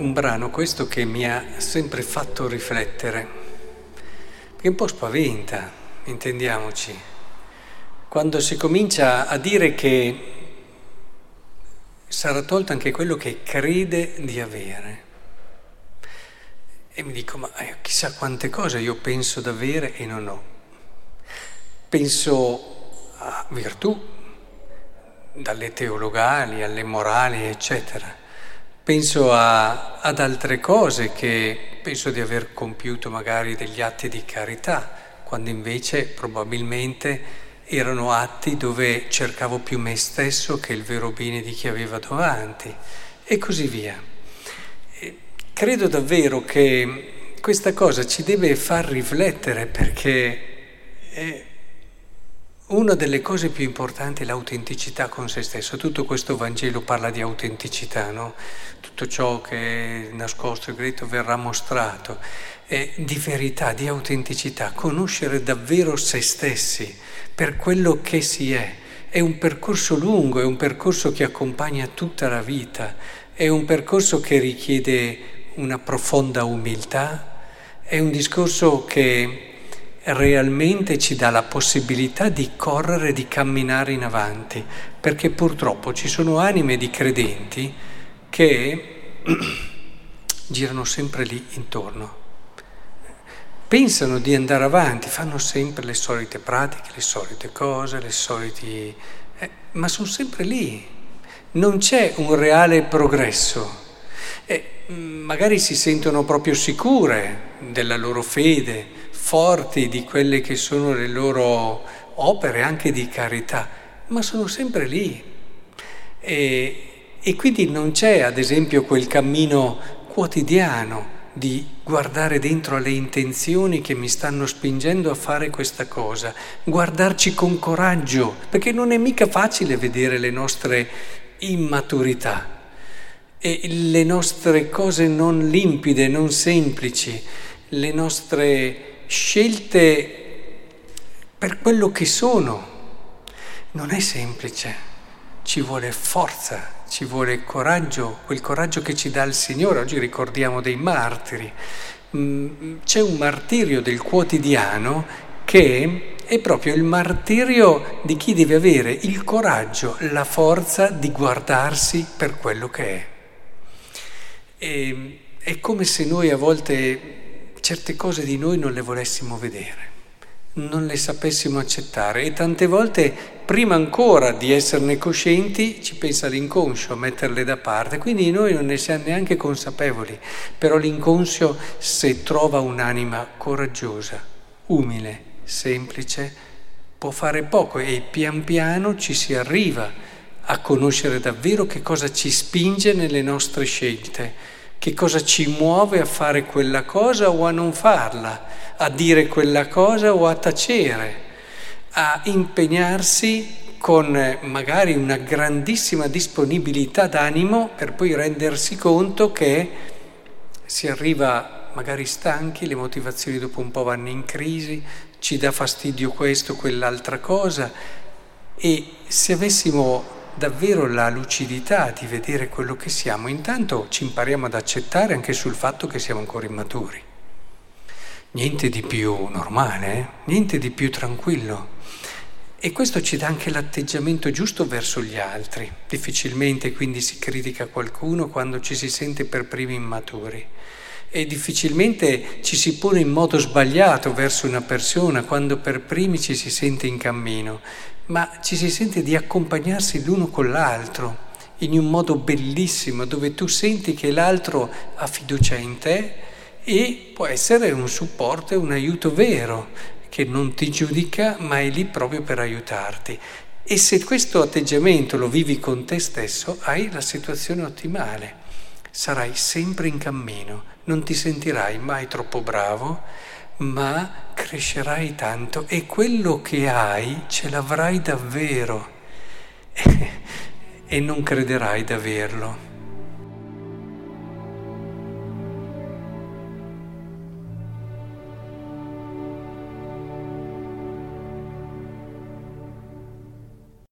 un brano questo che mi ha sempre fatto riflettere, che un po' spaventa, intendiamoci, quando si comincia a dire che sarà tolto anche quello che crede di avere. E mi dico, ma eh, chissà quante cose io penso d'avere e non ho. Penso a virtù, dalle teologali alle morali, eccetera. Penso a, ad altre cose che penso di aver compiuto magari degli atti di carità, quando invece probabilmente erano atti dove cercavo più me stesso che il vero bene di chi aveva davanti e così via. Credo davvero che questa cosa ci deve far riflettere perché una delle cose più importanti è l'autenticità con se stesso. Tutto questo Vangelo parla di autenticità, no? Tutto ciò che è nascosto e segreto verrà mostrato. È di verità, di autenticità, conoscere davvero se stessi per quello che si è. È un percorso lungo, è un percorso che accompagna tutta la vita, è un percorso che richiede una profonda umiltà, è un discorso che realmente ci dà la possibilità di correre, di camminare in avanti, perché purtroppo ci sono anime di credenti che girano sempre lì intorno. Pensano di andare avanti, fanno sempre le solite pratiche, le solite cose, le soliti... Eh, ma sono sempre lì. Non c'è un reale progresso. E magari si sentono proprio sicure della loro fede, forti di quelle che sono le loro opere anche di carità, ma sono sempre lì. E, e quindi non c'è, ad esempio, quel cammino quotidiano di guardare dentro alle intenzioni che mi stanno spingendo a fare questa cosa, guardarci con coraggio, perché non è mica facile vedere le nostre immaturità e le nostre cose non limpide, non semplici, le nostre scelte per quello che sono. Non è semplice, ci vuole forza, ci vuole coraggio, quel coraggio che ci dà il Signore. Oggi ricordiamo dei martiri. Mm, c'è un martirio del quotidiano che è proprio il martirio di chi deve avere il coraggio, la forza di guardarsi per quello che è. E, è come se noi a volte certe cose di noi non le volessimo vedere, non le sapessimo accettare e tante volte prima ancora di esserne coscienti ci pensa l'inconscio a metterle da parte, quindi noi non ne siamo neanche consapevoli, però l'inconscio se trova un'anima coraggiosa, umile, semplice, può fare poco e pian piano ci si arriva a conoscere davvero che cosa ci spinge nelle nostre scelte che cosa ci muove a fare quella cosa o a non farla, a dire quella cosa o a tacere, a impegnarsi con eh, magari una grandissima disponibilità d'animo per poi rendersi conto che si arriva magari stanchi, le motivazioni dopo un po' vanno in crisi, ci dà fastidio questo, quell'altra cosa e se avessimo davvero la lucidità di vedere quello che siamo, intanto ci impariamo ad accettare anche sul fatto che siamo ancora immaturi. Niente di più normale, eh? niente di più tranquillo. E questo ci dà anche l'atteggiamento giusto verso gli altri. Difficilmente quindi si critica qualcuno quando ci si sente per primi immaturi. E difficilmente ci si pone in modo sbagliato verso una persona quando per primi ci si sente in cammino ma ci si sente di accompagnarsi l'uno con l'altro in un modo bellissimo dove tu senti che l'altro ha fiducia in te e può essere un supporto e un aiuto vero che non ti giudica ma è lì proprio per aiutarti. E se questo atteggiamento lo vivi con te stesso, hai la situazione ottimale. Sarai sempre in cammino, non ti sentirai mai troppo bravo, ma crescerai tanto e quello che hai ce l'avrai davvero e non crederai d'averlo.